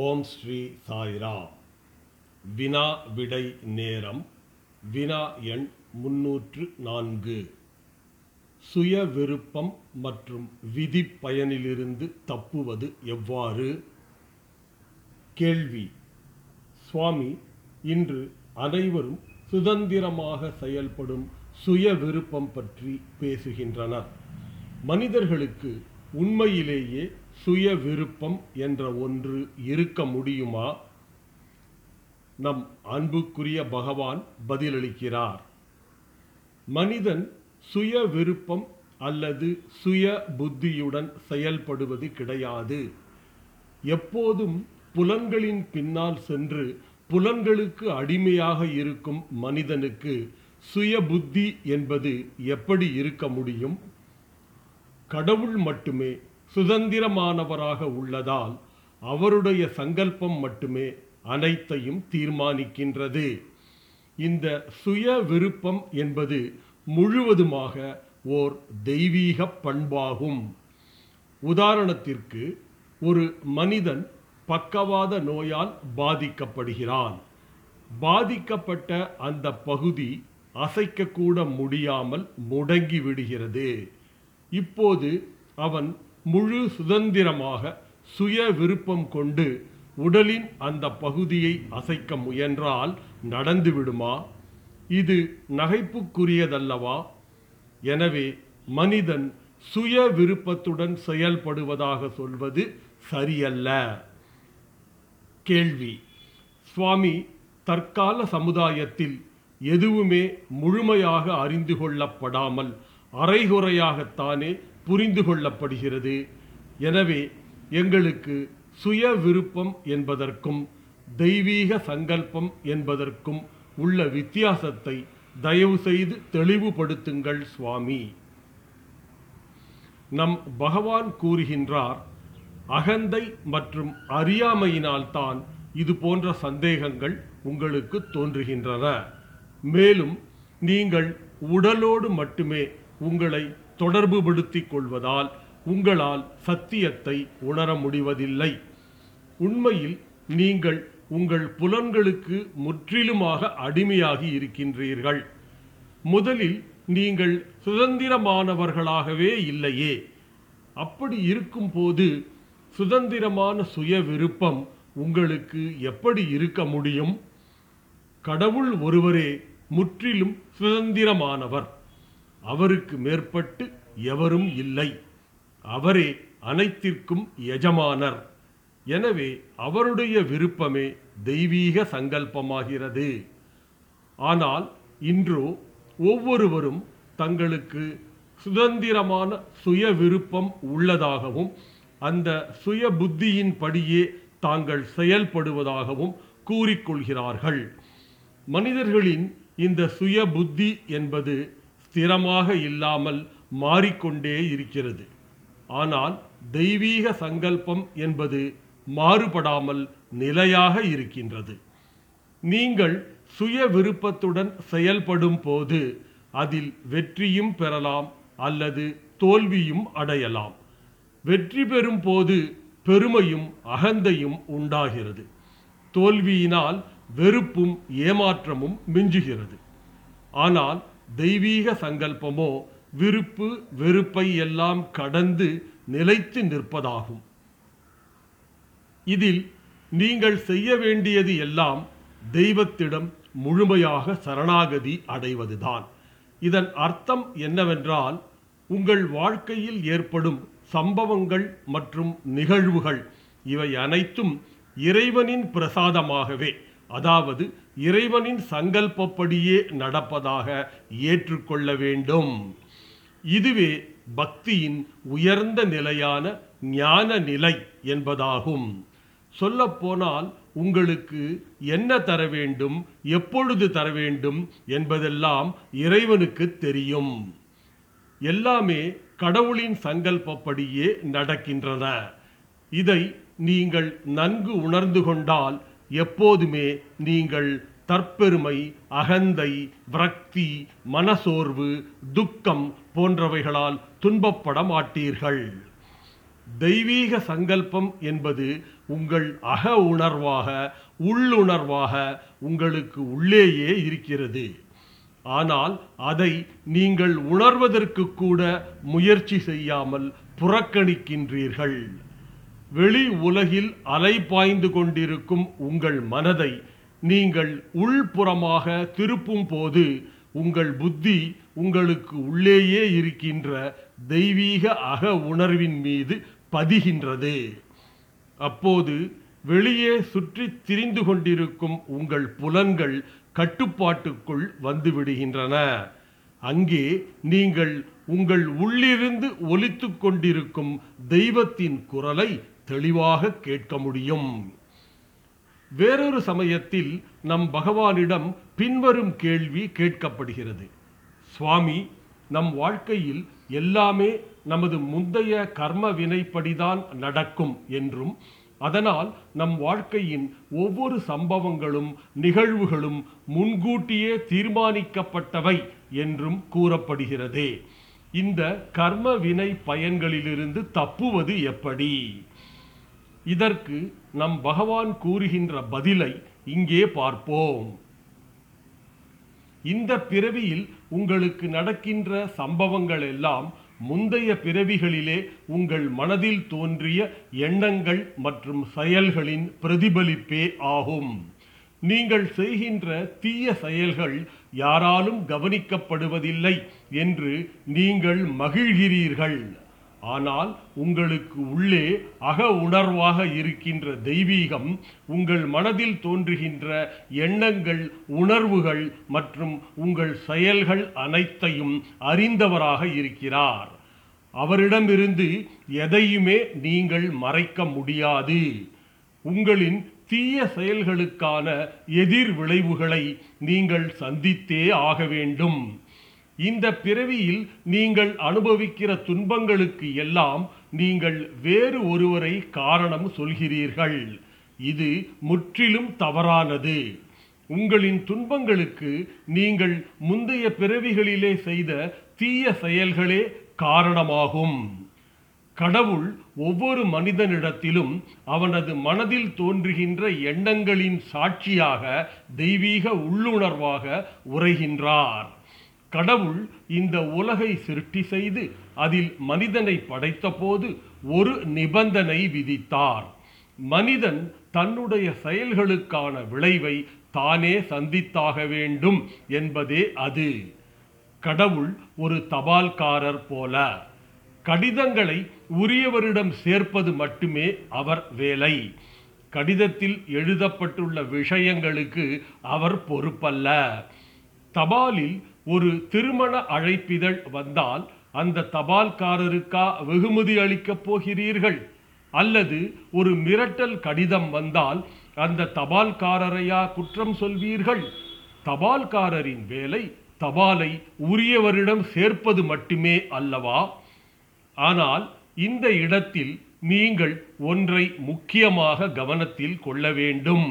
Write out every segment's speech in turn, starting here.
ஓம் ஸ்ரீ சாய்ராம். வினா விடை நேரம். வினா எண் முன்னூற்று நான்கு. சுய விருப்பம் மற்றும் விதி பயனிலிருந்து தப்புவது எவ்வாறு? கேள்வி. சுவாமி இன்று அனைவரும் சுதந்திரமாக செயல்படும் சுய விருப்பம் பற்றி பேசுகின்றனர். மனிதர்களுக்கு உண்மையிலேயே சுய விருப்பம் என்ற ஒன்று இருக்க முடியுமா? நம் அன்புக்குரிய பகவான் பதிலளிக்கிறார். மனிதன் சுய விருப்பம் அல்லது சுய புத்தியுடன் செயல்படுவது கிடையாது. எப்போதும் புலன்களின் பின்னால் சென்று புலன்களுக்கு அடிமையாக இருக்கும் மனிதனுக்கு சுய புத்தி என்பது எப்படி இருக்க முடியும்? கடவுள் மட்டுமே சுதந்திரமானவராக உள்ளதால் அவருடைய சங்கல்பம் மட்டுமே அனைத்தையும் தீர்மானிக்கின்றது. இந்த சுய விருப்பம் என்பது முழுவதுமாக ஓர் தெய்வீக பண்பாகும். உதாரணத்திற்கு ஒரு மனிதன் பக்கவாத நோயால் பாதிக்கப்படுகிறான். பாதிக்கப்பட்ட அந்த பகுதி அசைக்கக்கூட முடியாமல் முடங்கி விடுகிறது இப்போது அவன் முழு சுதந்திரமாக சுய விருப்பம் கொண்டு உடலின் அந்த பகுதியை அசைக்க முயன்றால் நடந்து விடுமா? இது நகைப்புக்குரியதல்லவா? எனவே மனிதன் சுய விருப்பத்துடன் செயல்படுவதாக சொல்வது சரியல்ல. கேள்வி. சுவாமி தற்கால சமுதாயத்தில் எதுவுமே முழுமையாக அறிந்து கொள்ளப்படாமல் அரைகுறையாகத்தானே புரிந்து கொள்ளப்படுகிறது. எனவே எங்களுக்கு சுய விருப்பம் என்பதற்கும் தெய்வீக சங்கல்பம் என்பதற்கும் உள்ள வித்தியாசத்தை தயவு செய்து தெளிவுபடுத்துங்கள் சுவாமி. நம் பகவான் கூறுகின்றார் அகந்தை மற்றும் அறியாமையினால்தான் இது போன்ற சந்தேகங்கள் உங்களுக்கு தோன்றுகின்றன. மேலும் நீங்கள் உடலோடு மட்டுமே உங்களை தொடர்புபடுத்திக் கொள்வதால் உங்களால் சத்தியத்தை உணர முடிவதில்லை. உண்மையில் நீங்கள் உங்கள் புலன்களுக்கு முற்றிலுமாக அடிமையாகி இருக்கின்றீர்கள். முதலில் நீங்கள் சுதந்திரமானவர்களாகவே இல்லையே. அப்படி இருக்கும்போது சுதந்திரமான சுய விருப்பம் உங்களுக்கு எப்படி இருக்க முடியும்? கடவுள் ஒருவரே முற்றிலும் சுதந்திரமானவர். அவருக்கு மேற்பட்டு எவரும் இல்லை. அவரே அனைத்திற்கும் எஜமானர். எனவே அவருடைய விருப்பமே தெய்வீக சங்கல்பமாகிறது. ஆனால் இன்றோ ஒவ்வொருவரும் தங்களுக்கு சுதந்திரமான சுய விருப்பம் உள்ளதாகவும் அந்த சுய புத்தியின் படியே தாங்கள் செயல்படுவதாகவும் கூறிக்கொள்கிறார்கள். மனிதர்களின் இந்த சுய புத்தி என்பது ஸ்திரமாக இல்லாமல் மாறிக்கொண்டே இருக்கிறது. ஆனால் தெய்வீக சங்கல்பம் என்பது மாறுபடாமல் நிலையாக இருக்கின்றது. நீங்கள் சுய விருப்பத்துடன் செயல்படும் போது அதில் வெற்றியும் பெறலாம் அல்லது தோல்வியும் அடையலாம். வெற்றி பெறும் போது பெருமையும் அகந்தையும் உண்டாகிறது. தோல்வியினால் வெறுப்பும் ஏமாற்றமும் மிஞ்சுகிறது. ஆனால் தெய்வீக சங்கல்பமோ விருப்பு வெறுப்பை எல்லாம் கடந்து நிலைத்து நிற்பதாகும். இதில் நீங்கள் செய்ய வேண்டியது எல்லாம் தெய்வத்திடம் முழுமையாக சரணாகதி அடைவதுதான். இதன் அர்த்தம் என்னவென்றால் உங்கள் வாழ்க்கையில் ஏற்படும் சம்பவங்கள் மற்றும் நிகழ்வுகள் இவை அனைத்தும் இறைவனின் பிரசாதமாகவே அதாவது இறைவனின் சங்கல்பப்படியே நடப்பதாக ஏற்றுக்கொள்ள வேண்டும். இதுவே பக்தியின் உயர்ந்த நிலையான ஞான நிலை என்பதாகும். சொல்லப்போனால் உங்களுக்கு என்ன தர வேண்டும் எப்பொழுது தர வேண்டும் என்பதெல்லாம் இறைவனுக்கு தெரியும். எல்லாமே கடவுளின் சங்கல்பப்படியே நடக்கின்றன. இதை நீங்கள் நன்கு உணர்ந்து கொண்டால் எப்போதுமே நீங்கள் தற்பெருமை அகந்தை விரக்தி மனசோர்வு துக்கம் போன்றவைகளால் துன்பப்பட மாட்டீர்கள். தெய்வீக சங்கல்பம் என்பது உங்கள் அக உணர்வாக உள்ளுணர்வாக உங்களுக்கு உள்ளேயே இருக்கிறது. ஆனால் அதை நீங்கள் உணர்வதற்கு கூட முயற்சி செய்யாமல் புறக்கணிக்கின்றீர்கள். வெளி உலகில் அலை பாய்ந்து கொண்டிருக்கும் உங்கள் மனதை நீங்கள் உள்புறமாக திருப்பும் போது உங்கள் புத்தி உங்களுக்கு உள்ளேயே இருக்கின்ற தெய்வீக அக உணர்வின் மீது பதிகின்றது. அப்போது வெளியே சுற்றி திரிந்து கொண்டிருக்கும் உங்கள் புலன்கள் கட்டுப்பாட்டுக்குள் வந்துவிடுகின்றன அங்கே நீங்கள் உங்கள் உள்ளிருந்து ஒலித்து கொண்டிருக்கும் தெய்வத்தின் குரலை தெளிவாக கேட்க முடியும். வேறொரு சமயத்தில் நம் பகவானிடம் பின்வரும் கேள்வி கேட்கப்படுகிறது. சுவாமி நம் வாழ்க்கையில் எல்லாமே நமது முந்தைய கர்ம வினைப்படிதான் நடக்கும் என்றும் அதனால் நம் வாழ்க்கையின் ஒவ்வொரு சம்பவங்களும் நிகழ்வுகளும் முன்கூட்டியே தீர்மானிக்கப்பட்டவை என்றும் கூறப்படுகிறதே. இந்த கர்ம வினை பயன்களிலிருந்து தப்புவது எப்படி? இதற்கு நம் பகவான் கூறுகின்ற பதிலை இங்கே பார்ப்போம். இந்த பிறவியில் உங்களுக்கு நடக்கின்ற சம்பவங்கள் எல்லாம் முந்தைய பிறவிகளிலே உங்கள் மனதில் தோன்றிய எண்ணங்கள் மற்றும் செயல்களின் பிரதிபலிப்பே ஆகும். நீங்கள் செய்கின்ற தீய செயல்கள் யாராலும் கவனிக்கப்படுவதில்லை என்று நீங்கள் மகிழ்கிறீர்கள். ஆனால் உங்களுக்கு உள்ளே அக உணர்வாக இருக்கின்ற தெய்வீகம் உங்கள் மனதில் தோன்றுகின்ற எண்ணங்கள் உணர்வுகள் மற்றும் உங்கள் செயல்கள் அனைத்தையும் அறிந்தவராக இருக்கிறார். அவரிடமிருந்து எதையுமே நீங்கள் மறைக்க முடியாது. உங்களின் தீய செயல்களுக்கான எதிர் விளைவுகளை நீங்கள் சந்தித்தே ஆக வேண்டும். இந்த பிறவியில் நீங்கள் அனுபவிக்கிற துன்பங்களுக்கு எல்லாம் நீங்கள் வேறு ஒருவரை காரணம் சொல்கிறீர்கள். இது முற்றிலும் தவறானது. உங்களின் துன்பங்களுக்கு நீங்கள் முந்தைய பிறவிகளிலே செய்த தீய செயல்களே காரணமாகும். கடவுள் ஒவ்வொரு மனிதனிடத்திலும் அவனது மனதில் தோன்றுகின்ற எண்ணங்களின் சாட்சியாக தெய்வீக உள்ளுணர்வாக உரைகின்றார். கடவுள் இந்த உலகை சிருஷ்டி செய்து அதில் மனிதனை படைத்தபோது ஒரு நிபந்தனை விதித்தார். மனிதன் தன்னுடைய செயல்களுக்கான விளைவை தானே சந்தித்தாக வேண்டும் என்பதே அது. கடவுள் ஒரு தபால்காரர் போல. கடிதங்களை உரியவரிடம் சேர்ப்பது மட்டுமே அவர் வேலை. கடிதத்தில் எழுதப்பட்டுள்ள விஷயங்களுக்கு அவர் பொறுப்பல்ல. தபாலில் ஒரு திருமண அழைப்பிதழ் வந்தால் அந்த தபால்காரருக்கா வெகுமதி அளிக்கப் போகிறீர்கள்? அல்லது ஒரு மிரட்டல் கடிதம் வந்தால் அந்த தபால்காரரையா குற்றம் சொல்வீர்கள்? தபால்காரரின் வேலை தபாலை உரியவரிடம் சேர்ப்பது மட்டுமே அல்லவா? ஆனால் இந்த இடத்தில் நீங்கள் ஒன்றை முக்கியமாக கவனத்தில் கொள்ள வேண்டும்.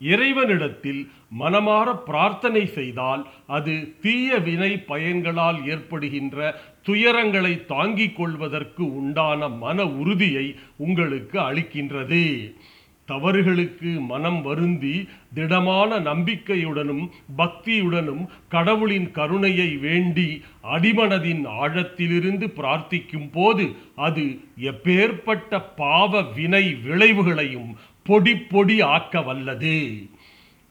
இறைவனிடத்தில் மனமாற பிரார்த்தனை செய்தால் அது தீய வினை பயன்களால் ஏற்படுகின்ற துயரங்களை தாங்கிக் கொள்வதற்கு உண்டான மன உறுதியை உங்களுக்கு அளிக்கின்றது. தவறுகளுக்கு மனம் வருந்தி திடமான நம்பிக்கையுடனும் பக்தியுடனும் கடவுளின் கருணையை வேண்டி அடிமனதின் ஆழத்திலிருந்து பிரார்த்திக்கும் போது அது எப்பேற்பட்ட பாவ வினை விளைவுகளையும் பொடி பொடி ஆக்க வல்லது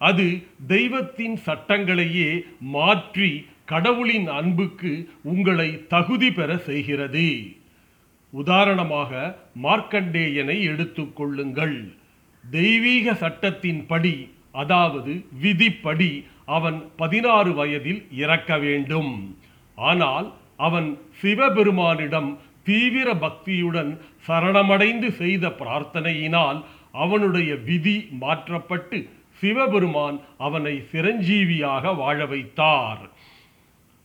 அது தெய்வத்தின் சட்டங்களையே மாற்றி கடவுளின் அன்புக்கு உங்களை தகுதி பெற செய்கிறது. உதாரணமாக மார்க்கண்டேயனை எடுத்துக்கொள்ளுங்கள் தெய்வீக சட்டத்தின்படி அதாவது விதிப்படி அவன் பதினாறு வயதில் இறக்க வேண்டும். ஆனால் அவன் சிவபெருமானிடம் தீவிர பக்தியுடன் சரணமடைந்து செய்த பிரார்த்தனையினால் அவனுடைய விதி மாற்றப்பட்டு சிவபெருமான் அவனை சிரஞ்சீவியாக வாழ வைத்தார்.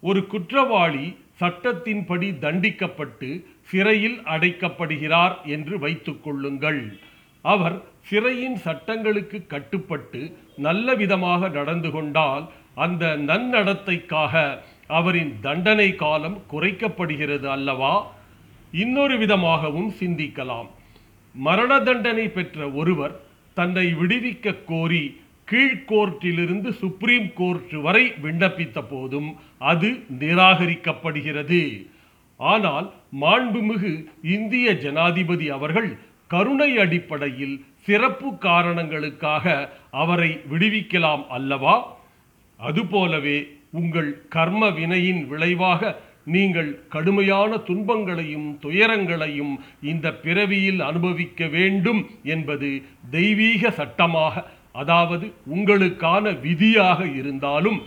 ஒரு குற்றவாளி சட்டத்தின்படி தண்டிக்கப்பட்டு சிறையில் அடைக்கப்படுகிறார் என்று வைத்துக் கொள்ளுங்கள். அவர் சிறையின் சட்டங்களுக்கு கட்டுப்பட்டு நல்ல விதமாக நடந்து கொண்டால் அந்த நன்னடத்தைக்காக அவரின் தண்டனை காலம் குறைக்கப்படுகிறது அல்லவா? இன்னொரு விதமாகவும் சிந்திக்கலாம். மரண தண்டனை பெற்ற ஒருவர் தன்னை விடுவிக்க கோரி கீழ்கோர்ட்டிலிருந்து சுப்ரீம் கோர்ட் வரை விண்ணப்பித்த போதும் அது நிராகரிக்கப்படுகிறது. ஆனால் மாண்புமிகு இந்திய ஜனாதிபதி அவர்கள் கருணை அடிப்படையில் சிறப்பு காரணங்களுக்காக அவரை விடுவிக்கலாம் அல்லவா? அதுபோலவே உங்கள் கர்ம வினையின் விளைவாக நீங்கள் கடுமையான துன்பங்களையும் துயரங்களையும் இந்த பிறவியில் அனுபவிக்க வேண்டும் என்பது தெய்வீக சட்டமாக அதாவது உங்களுக்கான விதியாக இருந்தாலும்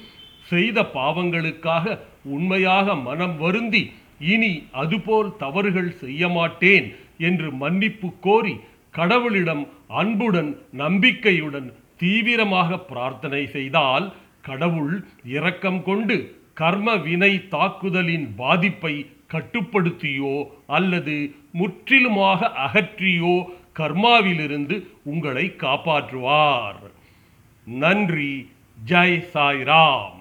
செய்த பாவங்களுக்காக உண்மையாக மனம் வருந்தி இனி அதுபோல் தவறுகள் செய்ய மாட்டேன் என்று மன்னிப்பு கோரி கடவுளிடம் அன்புடன் நம்பிக்கையுடன் தீவிரமாக பிரார்த்தனை செய்தால் கடவுள் இரக்கம் கொண்டு கர்ம வினை தாக்குதலின் பாதிப்பை கட்டுப்படுத்தியோ அல்லது முற்றிலுமாக அகற்றியோ கர்மாவிலிருந்து உங்களை காப்பாற்றுவார். நன்றி. ஜெய் சாய்ராம்.